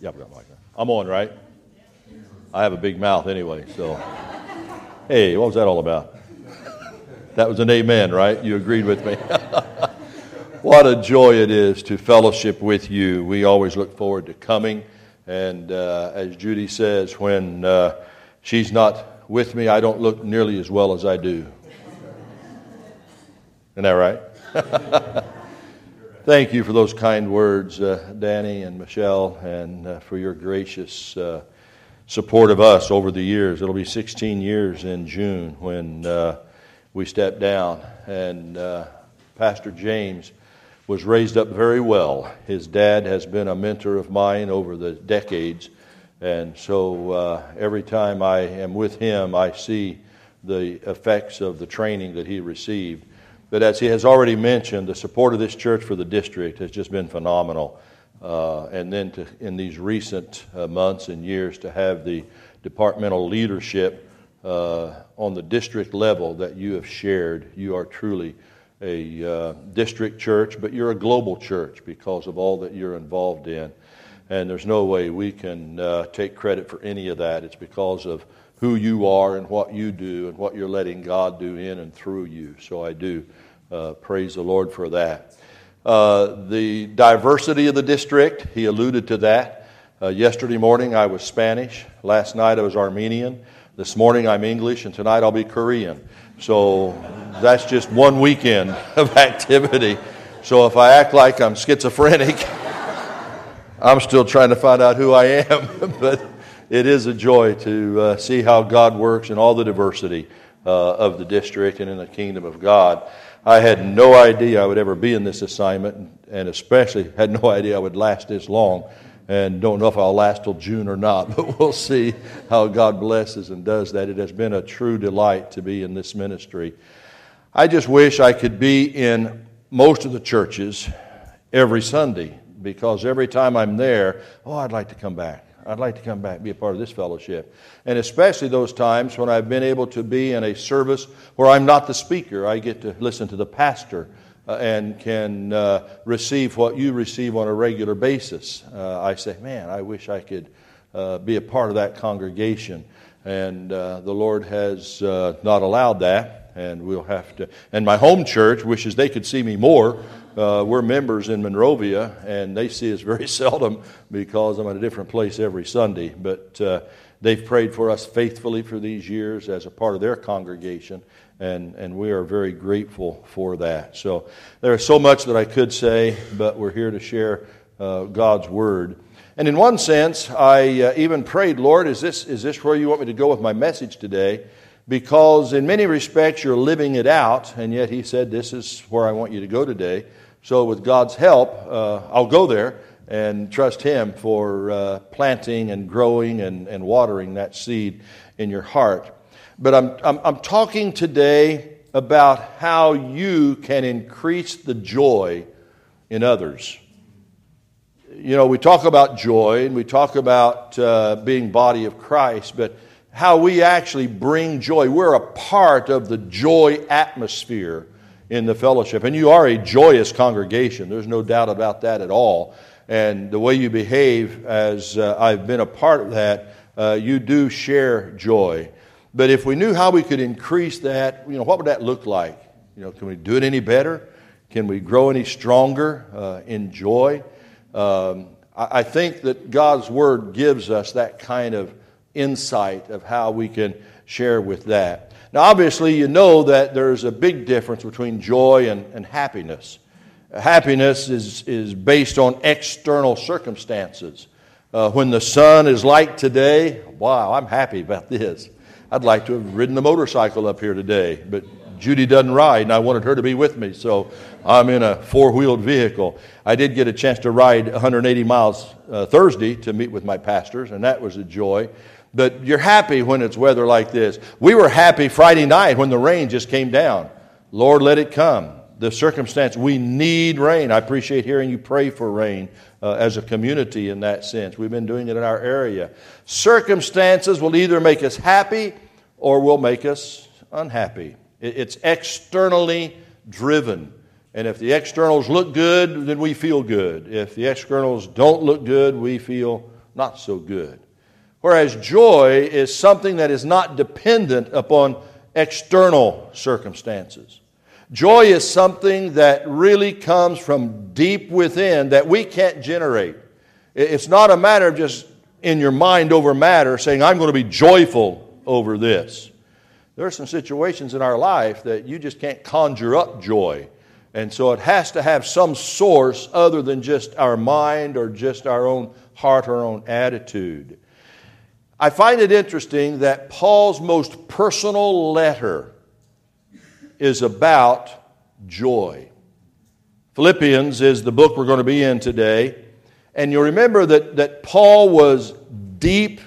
Yeah, I'm on, right? I have a big mouth anyway, so. Hey, what was that all about? That was an amen, right? You agreed with me. what a joy it is to fellowship with you. We always look forward to coming. And uh, as Judy says, when uh, she's not with me, I don't look nearly as well as I do. Isn't that right? Thank you for those kind words, uh, Danny and Michelle, and uh, for your gracious uh, support of us over the years. It'll be 16 years in June when uh, we step down. And uh, Pastor James was raised up very well. His dad has been a mentor of mine over the decades. And so uh, every time I am with him, I see the effects of the training that he received. But as he has already mentioned, the support of this church for the district has just been phenomenal. Uh, and then to, in these recent uh, months and years, to have the departmental leadership uh, on the district level that you have shared, you are truly a uh, district church, but you're a global church because of all that you're involved in. And there's no way we can uh, take credit for any of that. It's because of who you are and what you do and what you're letting God do in and through you. So I do uh, praise the Lord for that. Uh, the diversity of the district, he alluded to that. Uh, yesterday morning I was Spanish. Last night I was Armenian. This morning I'm English, and tonight I'll be Korean. So that's just one weekend of activity. So if I act like I'm schizophrenic, I'm still trying to find out who I am. but it is a joy to uh, see how God works in all the diversity uh, of the district and in the kingdom of God. I had no idea I would ever be in this assignment, and especially had no idea I would last this long. And don't know if I'll last till June or not, but we'll see how God blesses and does that. It has been a true delight to be in this ministry. I just wish I could be in most of the churches every Sunday because every time I'm there, oh, I'd like to come back. I'd like to come back and be a part of this fellowship. And especially those times when I've been able to be in a service where I'm not the speaker. I get to listen to the pastor uh, and can uh, receive what you receive on a regular basis. Uh, I say, man, I wish I could uh, be a part of that congregation. And uh, the Lord has uh, not allowed that. And we'll have to. And my home church wishes they could see me more. Uh, we're members in Monrovia, and they see us very seldom because I'm at a different place every Sunday. But uh, they've prayed for us faithfully for these years as a part of their congregation, and, and we are very grateful for that. So there's so much that I could say, but we're here to share uh, God's Word. And in one sense, I uh, even prayed, Lord, is this, is this where you want me to go with my message today? Because in many respects, you're living it out, and yet He said, This is where I want you to go today. So, with God's help, uh, I'll go there and trust Him for uh, planting and growing and, and watering that seed in your heart. But I'm, I'm, I'm talking today about how you can increase the joy in others. You know, we talk about joy and we talk about uh, being body of Christ, but how we actually bring joy. We're a part of the joy atmosphere in the fellowship. And you are a joyous congregation. There's no doubt about that at all. And the way you behave, as uh, I've been a part of that, uh, you do share joy. But if we knew how we could increase that, you know, what would that look like? You know, can we do it any better? Can we grow any stronger uh, in joy? Um, I, I think that God's Word gives us that kind of insight of how we can share with that. Now, obviously, you know that there's a big difference between joy and, and happiness. Happiness is, is based on external circumstances. Uh, when the sun is like today, wow, I'm happy about this. I'd like to have ridden the motorcycle up here today, but Judy doesn't ride, and I wanted her to be with me, so I'm in a four wheeled vehicle. I did get a chance to ride 180 miles uh, Thursday to meet with my pastors, and that was a joy. But you're happy when it's weather like this. We were happy Friday night when the rain just came down. Lord, let it come. The circumstance, we need rain. I appreciate hearing you pray for rain uh, as a community in that sense. We've been doing it in our area. Circumstances will either make us happy or will make us unhappy. It's externally driven. And if the externals look good, then we feel good. If the externals don't look good, we feel not so good. Whereas joy is something that is not dependent upon external circumstances. Joy is something that really comes from deep within that we can't generate. It's not a matter of just in your mind over matter saying, I'm going to be joyful over this. There are some situations in our life that you just can't conjure up joy. And so it has to have some source other than just our mind or just our own heart or our own attitude. I find it interesting that Paul's most personal letter is about joy. Philippians is the book we're going to be in today. And you'll remember that, that Paul was deep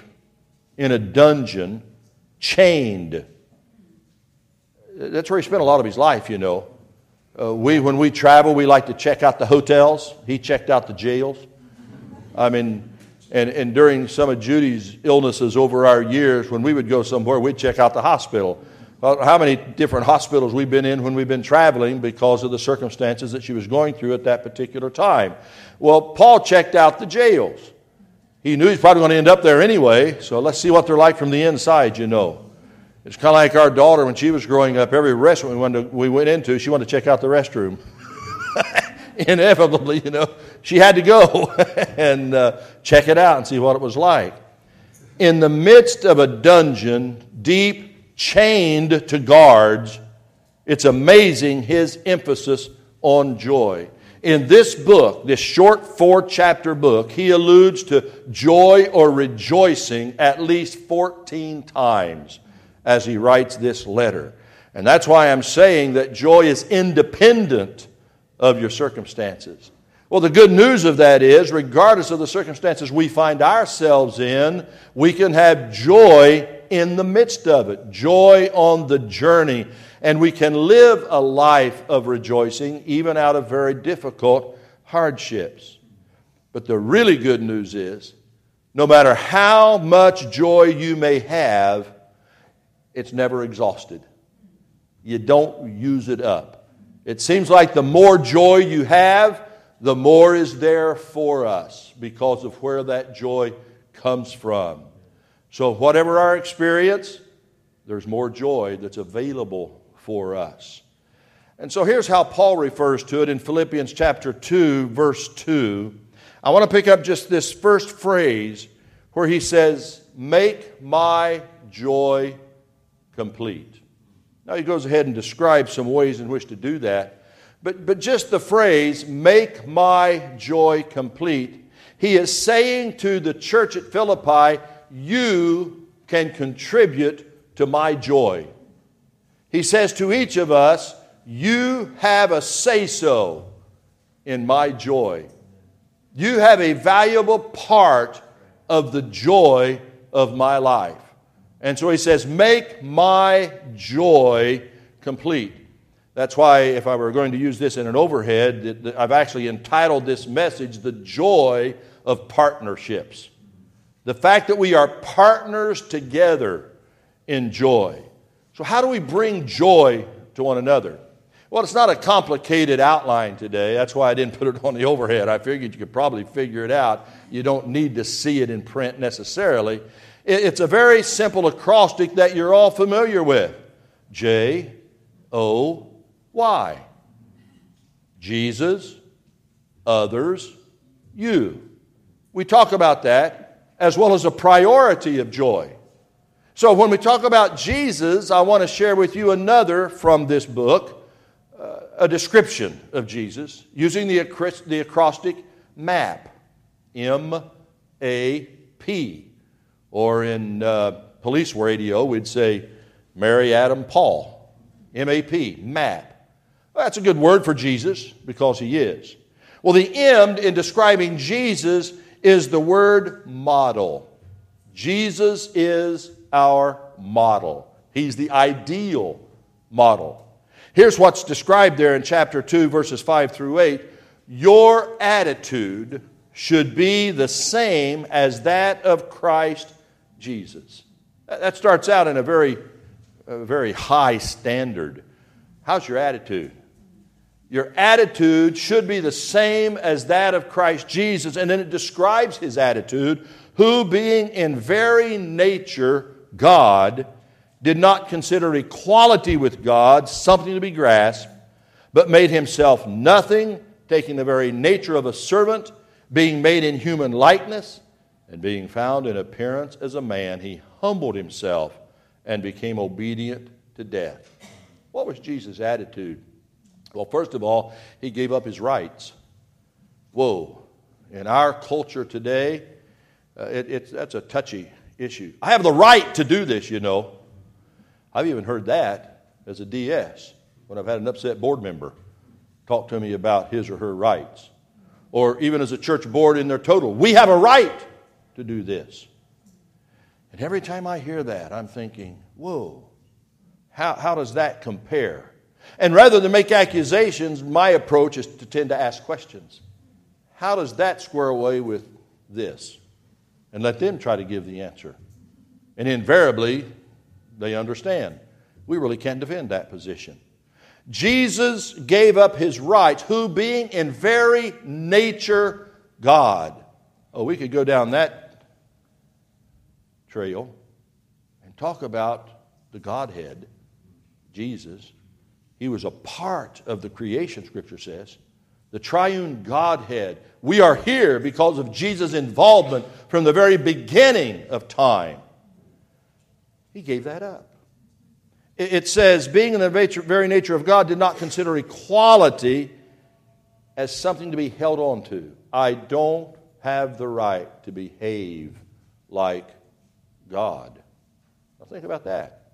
in a dungeon, chained. That's where he spent a lot of his life, you know. Uh, we, when we travel, we like to check out the hotels. He checked out the jails. I mean, and, and during some of Judy's illnesses over our years, when we would go somewhere, we'd check out the hospital. Well, how many different hospitals we've been in when we've been traveling because of the circumstances that she was going through at that particular time. Well, Paul checked out the jails. He knew he's probably going to end up there anyway, so let's see what they're like from the inside, you know. It's kind of like our daughter when she was growing up. Every restaurant we went, to, we went into, she wanted to check out the restroom. Inevitably, you know, she had to go and uh, check it out and see what it was like. In the midst of a dungeon, deep, chained to guards, it's amazing his emphasis on joy. In this book, this short four chapter book, he alludes to joy or rejoicing at least 14 times as he writes this letter. And that's why I'm saying that joy is independent of your circumstances. Well, the good news of that is, regardless of the circumstances we find ourselves in, we can have joy in the midst of it, joy on the journey, and we can live a life of rejoicing even out of very difficult hardships. But the really good news is, no matter how much joy you may have, it's never exhausted. You don't use it up. It seems like the more joy you have, the more is there for us because of where that joy comes from. So, whatever our experience, there's more joy that's available for us. And so, here's how Paul refers to it in Philippians chapter 2, verse 2. I want to pick up just this first phrase where he says, Make my joy complete. Now, he goes ahead and describes some ways in which to do that. But, but just the phrase, make my joy complete, he is saying to the church at Philippi, you can contribute to my joy. He says to each of us, you have a say so in my joy. You have a valuable part of the joy of my life. And so he says, Make my joy complete. That's why, if I were going to use this in an overhead, I've actually entitled this message, The Joy of Partnerships. The fact that we are partners together in joy. So, how do we bring joy to one another? Well, it's not a complicated outline today. That's why I didn't put it on the overhead. I figured you could probably figure it out. You don't need to see it in print necessarily. It's a very simple acrostic that you're all familiar with J O Y. Jesus, others, you. We talk about that as well as a priority of joy. So, when we talk about Jesus, I want to share with you another from this book, uh, a description of Jesus using the, the acrostic MAP. M A P. Or in uh, police radio, we'd say Mary Adam Paul. M A P, MAP. Well, that's a good word for Jesus because he is. Well, the M in describing Jesus is the word model. Jesus is our model. He's the ideal model. Here's what's described there in chapter 2, verses 5 through 8. Your attitude should be the same as that of Christ Jesus. That starts out in a very, a very high standard. How's your attitude? Your attitude should be the same as that of Christ Jesus. And then it describes his attitude, who being in very nature God, did not consider equality with God something to be grasped, but made himself nothing, taking the very nature of a servant, being made in human likeness, and being found in appearance as a man, he humbled himself and became obedient to death. What was Jesus' attitude? Well, first of all, he gave up his rights. Whoa. In our culture today, uh, it, that's a touchy issue. I have the right to do this, you know. I've even heard that as a DS when I've had an upset board member talk to me about his or her rights. Or even as a church board in their total, we have a right to do this. And every time I hear that, I'm thinking, whoa, how, how does that compare? And rather than make accusations, my approach is to tend to ask questions. How does that square away with this? And let them try to give the answer. And invariably, they understand. We really can't defend that position. Jesus gave up his rights, who being in very nature God. Oh, we could go down that trail and talk about the Godhead, Jesus. He was a part of the creation, Scripture says. The triune Godhead. We are here because of Jesus' involvement from the very beginning of time. He gave that up. It says, being in the very nature of God, did not consider equality as something to be held on to. I don't have the right to behave like God. Now think about that.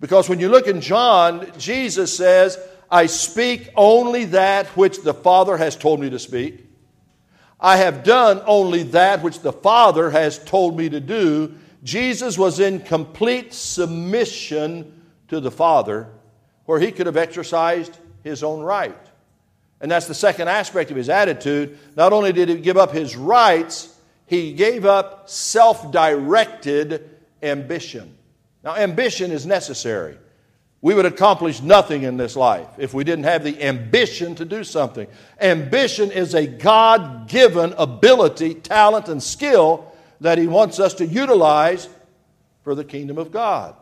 Because when you look in John, Jesus says, I speak only that which the Father has told me to speak. I have done only that which the Father has told me to do. Jesus was in complete submission to the Father where he could have exercised his own right. And that's the second aspect of his attitude. Not only did he give up his rights, he gave up self directed ambition. Now, ambition is necessary. We would accomplish nothing in this life if we didn't have the ambition to do something. Ambition is a God given ability, talent, and skill that He wants us to utilize for the kingdom of God.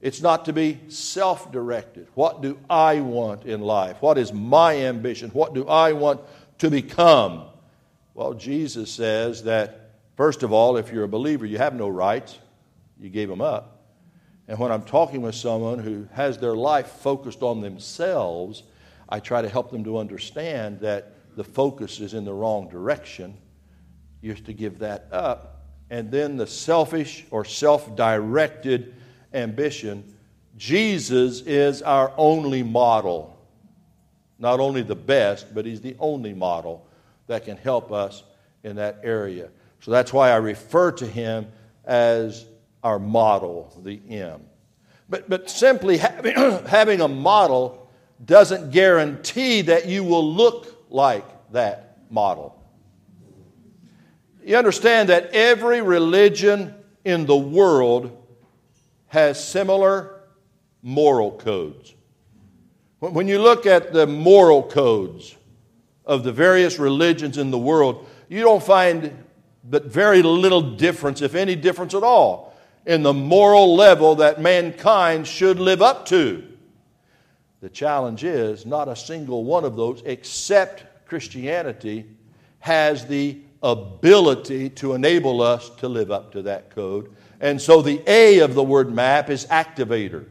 It's not to be self directed. What do I want in life? What is my ambition? What do I want to become? Well, Jesus says that, first of all, if you're a believer, you have no rights, you gave them up. And when I'm talking with someone who has their life focused on themselves, I try to help them to understand that the focus is in the wrong direction. You have to give that up. And then the selfish or self directed ambition, Jesus is our only model. Not only the best, but he's the only model that can help us in that area. So that's why I refer to him as our model, the M. But, but simply having, having a model doesn't guarantee that you will look like that model. You understand that every religion in the world has similar moral codes. When you look at the moral codes of the various religions in the world, you don't find but very little difference, if any difference at all, in the moral level that mankind should live up to. The challenge is not a single one of those, except Christianity, has the ability to enable us to live up to that code and so the A of the word map is activator.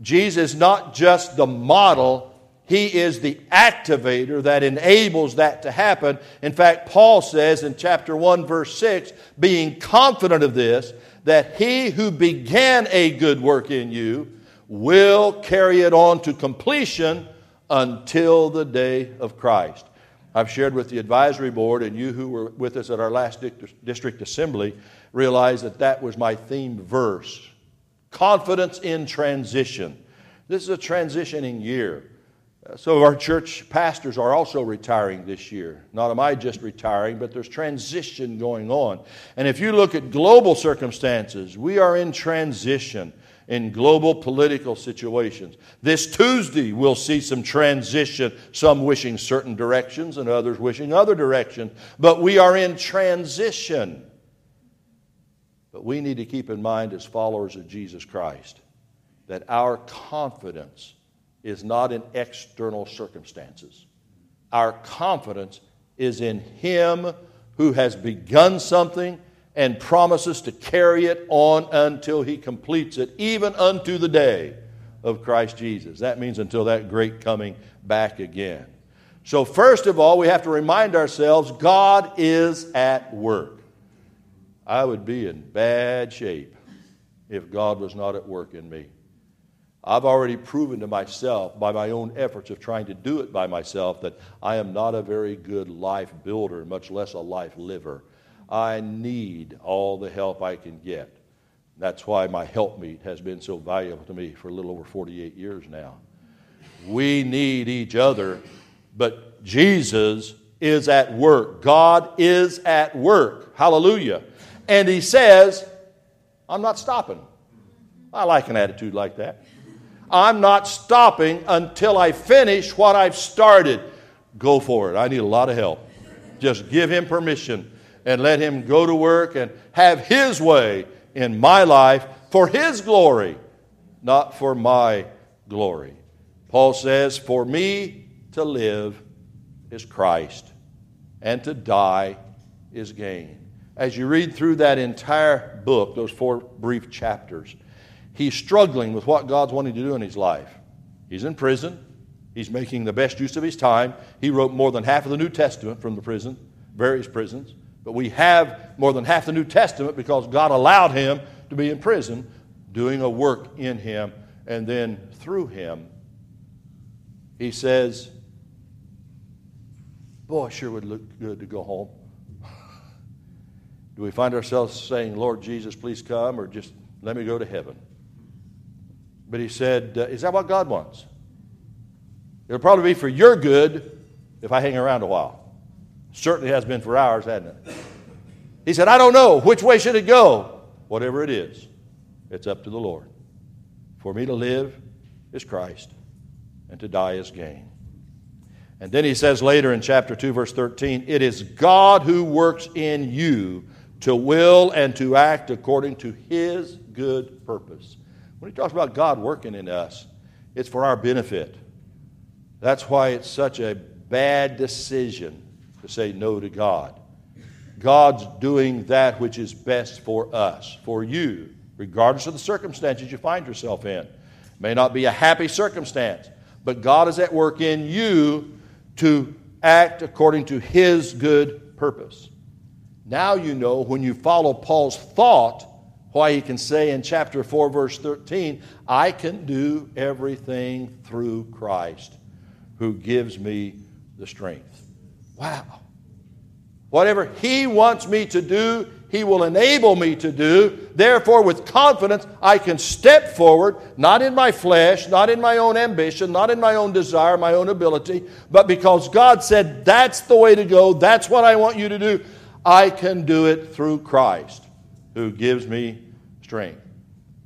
Jesus is not just the model, he is the activator that enables that to happen. In fact, Paul says in chapter 1, verse 6, being confident of this, that he who began a good work in you will carry it on to completion until the day of Christ. I've shared with the advisory board and you who were with us at our last district assembly realize that that was my theme verse. Confidence in transition. This is a transitioning year. Some of our church pastors are also retiring this year. Not am I just retiring, but there's transition going on. And if you look at global circumstances, we are in transition in global political situations. This Tuesday, we'll see some transition, some wishing certain directions and others wishing other directions. But we are in transition. But we need to keep in mind, as followers of Jesus Christ, that our confidence is not in external circumstances. Our confidence is in Him who has begun something and promises to carry it on until He completes it, even unto the day of Christ Jesus. That means until that great coming back again. So, first of all, we have to remind ourselves God is at work. I would be in bad shape if God was not at work in me. I've already proven to myself by my own efforts of trying to do it by myself that I am not a very good life builder, much less a life liver. I need all the help I can get. That's why my helpmeet has been so valuable to me for a little over 48 years now. We need each other, but Jesus is at work. God is at work. Hallelujah. And He says, I'm not stopping. I like an attitude like that. I'm not stopping until I finish what I've started. Go for it. I need a lot of help. Just give him permission and let him go to work and have his way in my life for his glory, not for my glory. Paul says, For me to live is Christ, and to die is gain. As you read through that entire book, those four brief chapters, he's struggling with what God's wanting to do in his life. He's in prison. He's making the best use of his time. He wrote more than half of the New Testament from the prison, various prisons. But we have more than half the New Testament because God allowed him to be in prison, doing a work in him, and then through him, he says, Boy, sure would look good to go home. Do we find ourselves saying, Lord Jesus, please come, or just let me go to heaven? But he said, uh, Is that what God wants? It'll probably be for your good if I hang around a while. Certainly has been for ours, hasn't it? He said, I don't know. Which way should it go? Whatever it is, it's up to the Lord. For me to live is Christ, and to die is gain. And then he says later in chapter 2, verse 13, It is God who works in you to will and to act according to his good purpose. When he talks about God working in us, it's for our benefit. That's why it's such a bad decision to say no to God. God's doing that which is best for us, for you, regardless of the circumstances you find yourself in. It may not be a happy circumstance, but God is at work in you to act according to His good purpose. Now you know when you follow Paul's thought why he can say in chapter 4, verse 13, I can do everything through Christ who gives me the strength. Wow. Whatever he wants me to do, he will enable me to do. Therefore, with confidence, I can step forward, not in my flesh, not in my own ambition, not in my own desire, my own ability, but because God said, that's the way to go, that's what I want you to do, I can do it through Christ who gives me strength.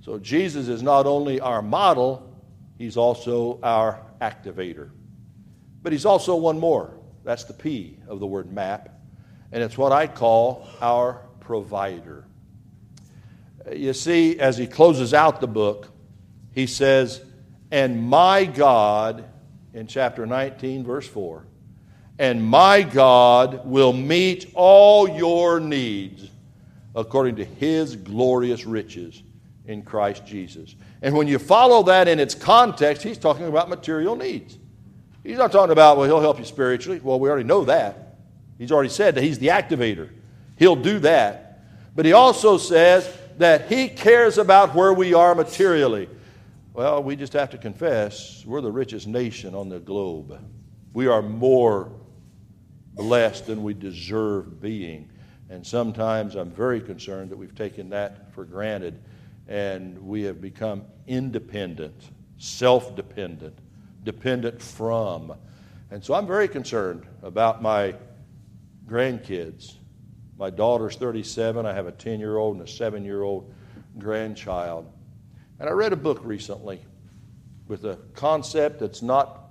So Jesus is not only our model, he's also our activator. But he's also one more. That's the P of the word map. And it's what I call our provider. You see, as he closes out the book, he says, And my God, in chapter 19, verse 4, and my God will meet all your needs according to his glorious riches in Christ Jesus. And when you follow that in its context, he's talking about material needs. He's not talking about, well, he'll help you spiritually. Well, we already know that. He's already said that he's the activator, he'll do that. But he also says that he cares about where we are materially. Well, we just have to confess we're the richest nation on the globe. We are more blessed than we deserve being. And sometimes I'm very concerned that we've taken that for granted and we have become independent, self dependent, dependent from. And so I'm very concerned about my grandkids. My daughter's 37. I have a 10 year old and a 7 year old grandchild. And I read a book recently with a concept that's not,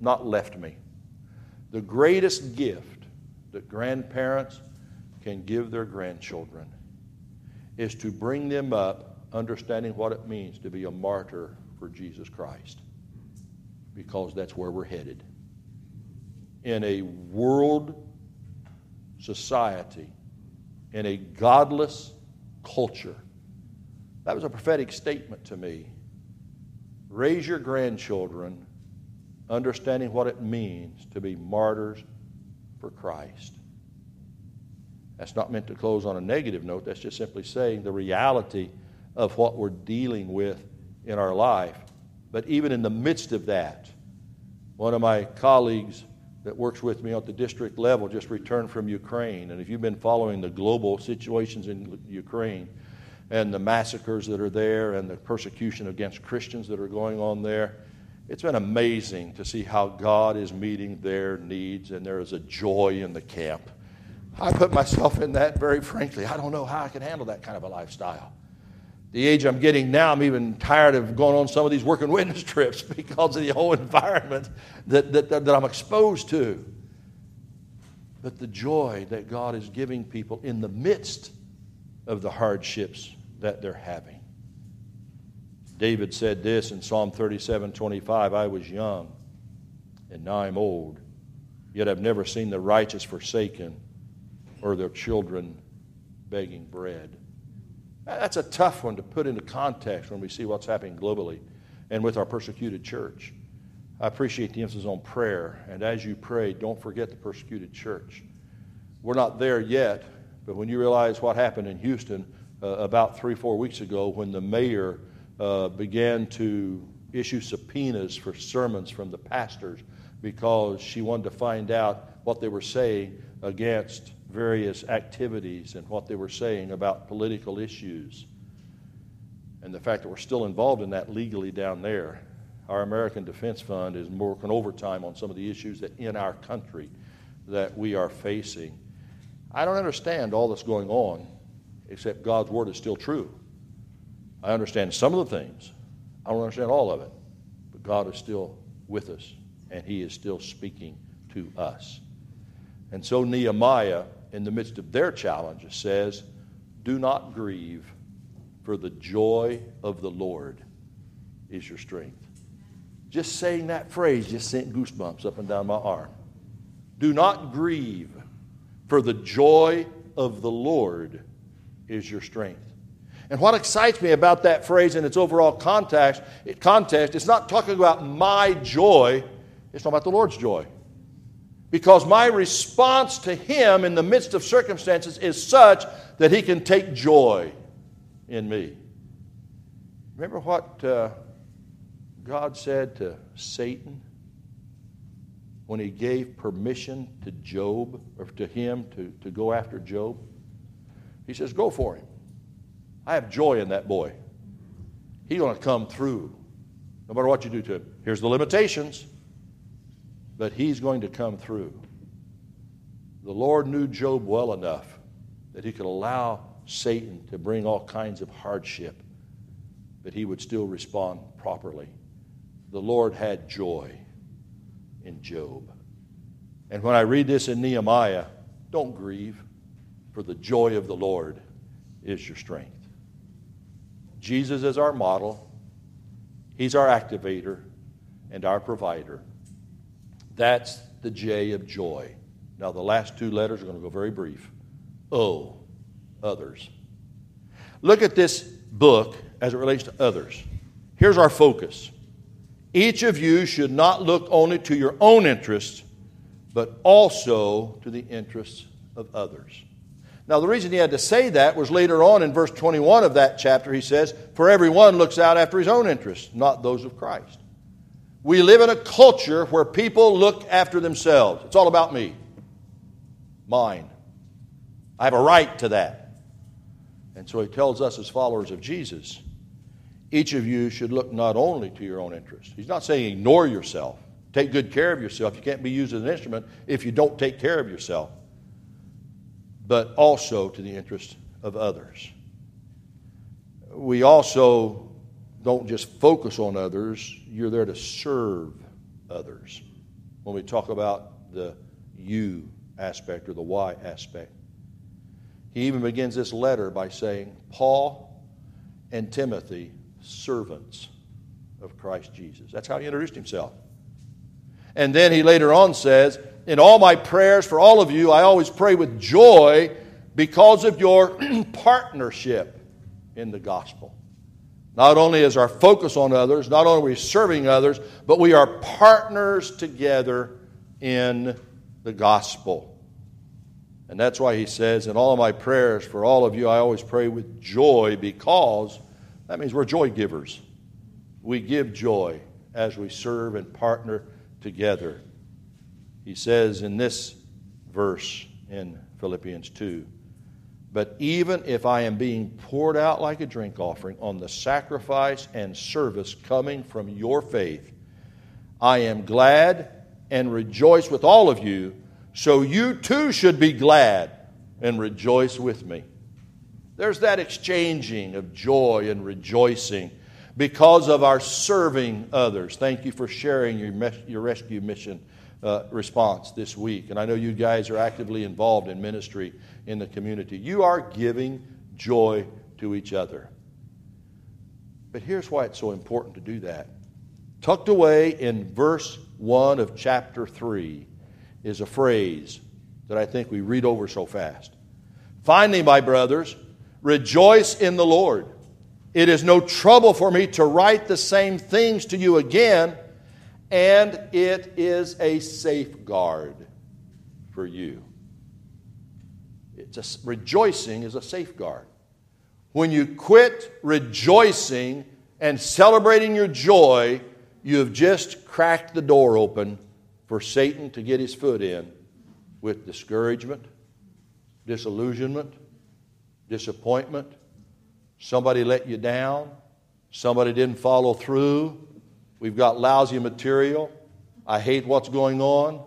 not left me. The greatest gift that grandparents can give their grandchildren is to bring them up understanding what it means to be a martyr for Jesus Christ. Because that's where we're headed. In a world society, in a godless culture, that was a prophetic statement to me. Raise your grandchildren understanding what it means to be martyrs for Christ. That's not meant to close on a negative note. That's just simply saying the reality of what we're dealing with in our life. But even in the midst of that, one of my colleagues that works with me at the district level just returned from Ukraine. And if you've been following the global situations in Ukraine, and the massacres that are there and the persecution against Christians that are going on there. It's been amazing to see how God is meeting their needs, and there is a joy in the camp. I put myself in that very frankly. I don't know how I can handle that kind of a lifestyle. The age I'm getting now, I'm even tired of going on some of these working witness trips because of the whole environment that, that, that, that I'm exposed to. But the joy that God is giving people in the midst of the hardships that they're having. David said this in Psalm 37 25 I was young, and now I'm old, yet I've never seen the righteous forsaken or their children begging bread. That's a tough one to put into context when we see what's happening globally and with our persecuted church. I appreciate the emphasis on prayer, and as you pray, don't forget the persecuted church. We're not there yet, but when you realize what happened in Houston, uh, about three, four weeks ago when the mayor uh, began to issue subpoenas for sermons from the pastors because she wanted to find out what they were saying against various activities and what they were saying about political issues. And the fact that we're still involved in that legally down there. Our American Defense Fund is working overtime on some of the issues that in our country that we are facing. I don't understand all that's going on except God's word is still true. I understand some of the things, I don't understand all of it, but God is still with us, and He is still speaking to us. And so Nehemiah, in the midst of their challenges, says, Do not grieve, for the joy of the Lord is your strength. Just saying that phrase just sent goosebumps up and down my arm. Do not grieve, for the joy of the Lord is your strength. And what excites me about that phrase and its overall context, it, context, it's not talking about my joy, it's talking about the Lord's joy. Because my response to Him in the midst of circumstances is such that He can take joy in me. Remember what uh, God said to Satan when He gave permission to Job, or to him to, to go after Job? He says, Go for him. I have joy in that boy. He's going to come through no matter what you do to him. Here's the limitations, but he's going to come through. The Lord knew Job well enough that he could allow Satan to bring all kinds of hardship, but he would still respond properly. The Lord had joy in Job. And when I read this in Nehemiah, don't grieve for the joy of the Lord is your strength. Jesus is our model, He's our activator and our provider. That's the J of joy. Now, the last two letters are going to go very brief. O, others. Look at this book as it relates to others. Here's our focus. Each of you should not look only to your own interests, but also to the interests of others. Now, the reason he had to say that was later on in verse 21 of that chapter, he says, For everyone looks out after his own interests, not those of Christ. We live in a culture where people look after themselves. It's all about me, mine. I have a right to that. And so he tells us, as followers of Jesus, each of you should look not only to your own interest. He's not saying ignore yourself, take good care of yourself. You can't be used as an instrument if you don't take care of yourself, but also to the interest of others. We also don't just focus on others, you're there to serve others. When we talk about the you aspect or the why aspect, he even begins this letter by saying, Paul and Timothy, servants of Christ Jesus. That's how he introduced himself. And then he later on says, In all my prayers for all of you, I always pray with joy because of your partnership in the gospel. Not only is our focus on others, not only are we serving others, but we are partners together in the gospel. And that's why he says, In all of my prayers for all of you, I always pray with joy because that means we're joy givers. We give joy as we serve and partner together. He says in this verse in Philippians 2 But even if I am being poured out like a drink offering on the sacrifice and service coming from your faith, I am glad and rejoice with all of you so you too should be glad and rejoice with me. There's that exchanging of joy and rejoicing because of our serving others. Thank you for sharing your, your rescue mission uh, response this week. And I know you guys are actively involved in ministry in the community. You are giving joy to each other. But here's why it's so important to do that. Tucked away in verse 1 of chapter 3 is a phrase that I think we read over so fast. Finally, my brothers, rejoice in the Lord. It is no trouble for me to write the same things to you again, and it is a safeguard for you. It's a, rejoicing is a safeguard. When you quit rejoicing and celebrating your joy, you have just cracked the door open for Satan to get his foot in with discouragement, disillusionment, disappointment. Somebody let you down. Somebody didn't follow through. We've got lousy material. I hate what's going on.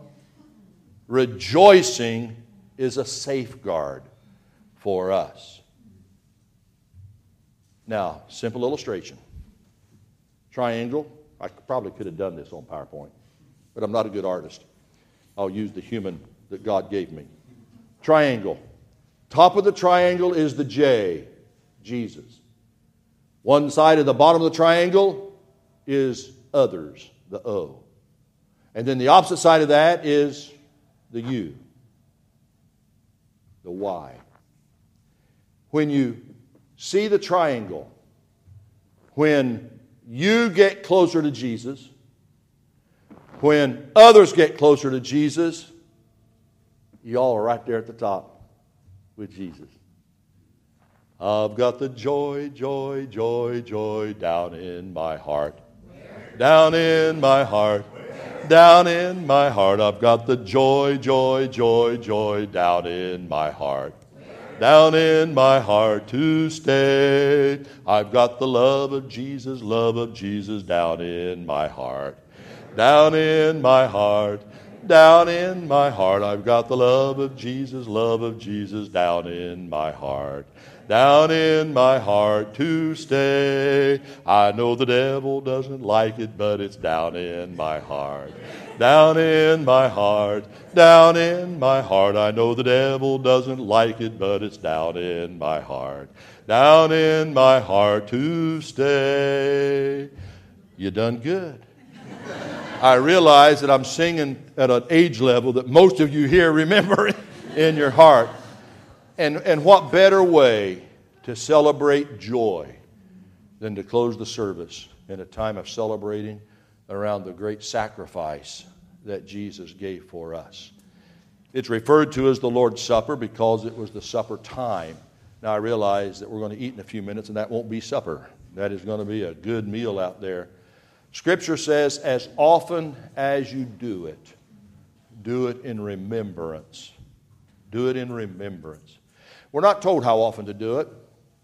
Rejoicing is a safeguard for us. Now, simple illustration. Triangle. I probably could have done this on PowerPoint but I'm not a good artist. I'll use the human that God gave me. Triangle. Top of the triangle is the J, Jesus. One side of the bottom of the triangle is others, the O. And then the opposite side of that is the U, the Y. When you see the triangle, when you get closer to Jesus, when others get closer to Jesus, y'all are right there at the top with Jesus. I've got the joy, joy, joy, joy down in my heart. Down in my heart. Down in my heart. I've got the joy, joy, joy, joy down in my heart. Down in my heart to stay. I've got the love of Jesus, love of Jesus down in my heart down in my heart, down in my heart. I've got the love of Jesus, love of Jesus down in my heart. Down in my heart to stay. I know the devil doesn't like it, but it's down in my heart. Down in my heart, down in my heart. I know the devil doesn't like it, but it's down in my heart. Down in my heart to stay. You done good. I realize that I'm singing at an age level that most of you here remember in your heart. And, and what better way to celebrate joy than to close the service in a time of celebrating around the great sacrifice that Jesus gave for us? It's referred to as the Lord's Supper because it was the supper time. Now, I realize that we're going to eat in a few minutes, and that won't be supper. That is going to be a good meal out there Scripture says, as often as you do it, do it in remembrance. Do it in remembrance. We're not told how often to do it.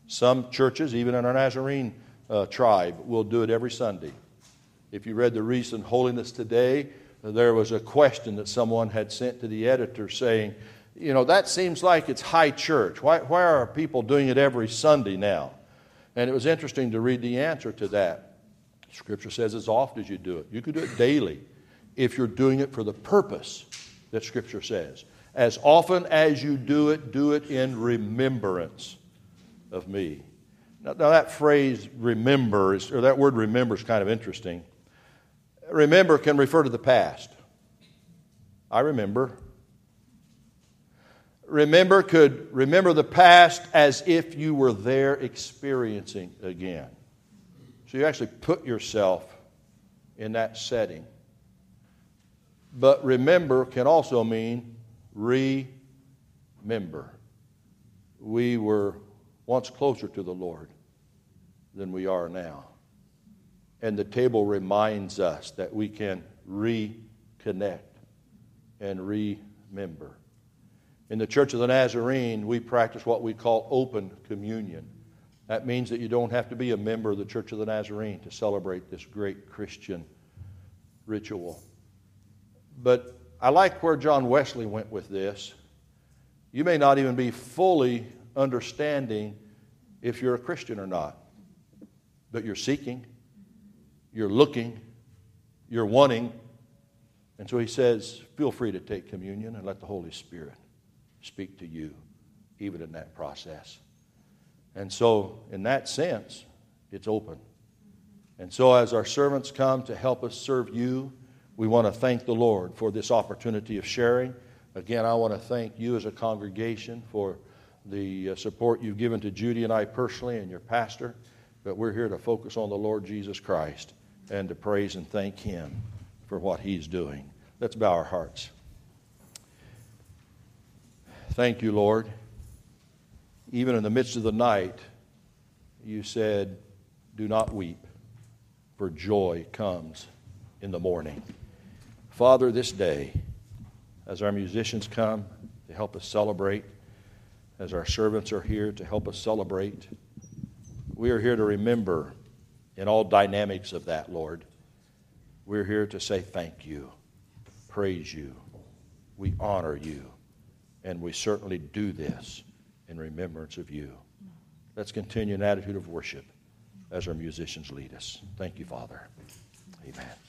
Some churches, even in our Nazarene uh, tribe will do it every Sunday. If you read the recent Holiness Today, there was a question that someone had sent to the editor saying, you know, that seems like it's high church. Why, why are people doing it every Sunday now? And it was interesting to read the answer to that. Scripture says as often as you do it, you could do it daily if you're doing it for the purpose that Scripture says. As often as you do it, do it in remembrance of me. Now, now that phrase remember, is, or that word remember is kind of interesting. Remember can refer to the past. I remember. Remember could remember the past as if you were there experiencing again. So you actually put yourself in that setting. But remember can also mean remember. We were once closer to the Lord than we are now. And the table reminds us that we can reconnect and remember. In the Church of the Nazarene, we practice what we call open communion. That means that you don't have to be a member of the Church of the Nazarene to celebrate this great Christian ritual. But I like where John Wesley went with this. You may not even be fully understanding if you're a Christian or not, but you're seeking, you're looking, you're wanting. And so he says, feel free to take communion and let the Holy Spirit speak to you, even in that process. And so, in that sense, it's open. And so, as our servants come to help us serve you, we want to thank the Lord for this opportunity of sharing. Again, I want to thank you as a congregation for the uh, support you've given to Judy and I personally and your pastor. But we're here to focus on the Lord Jesus Christ and to praise and thank Him for what He's doing. Let's bow our hearts. Thank you, Lord. Even in the midst of the night, you said, Do not weep, for joy comes in the morning. Father, this day, as our musicians come to help us celebrate, as our servants are here to help us celebrate, we are here to remember in all dynamics of that, Lord. We're here to say thank you, praise you, we honor you, and we certainly do this in remembrance of you. Let's continue an attitude of worship as our musicians lead us. Thank you, Father. Amen.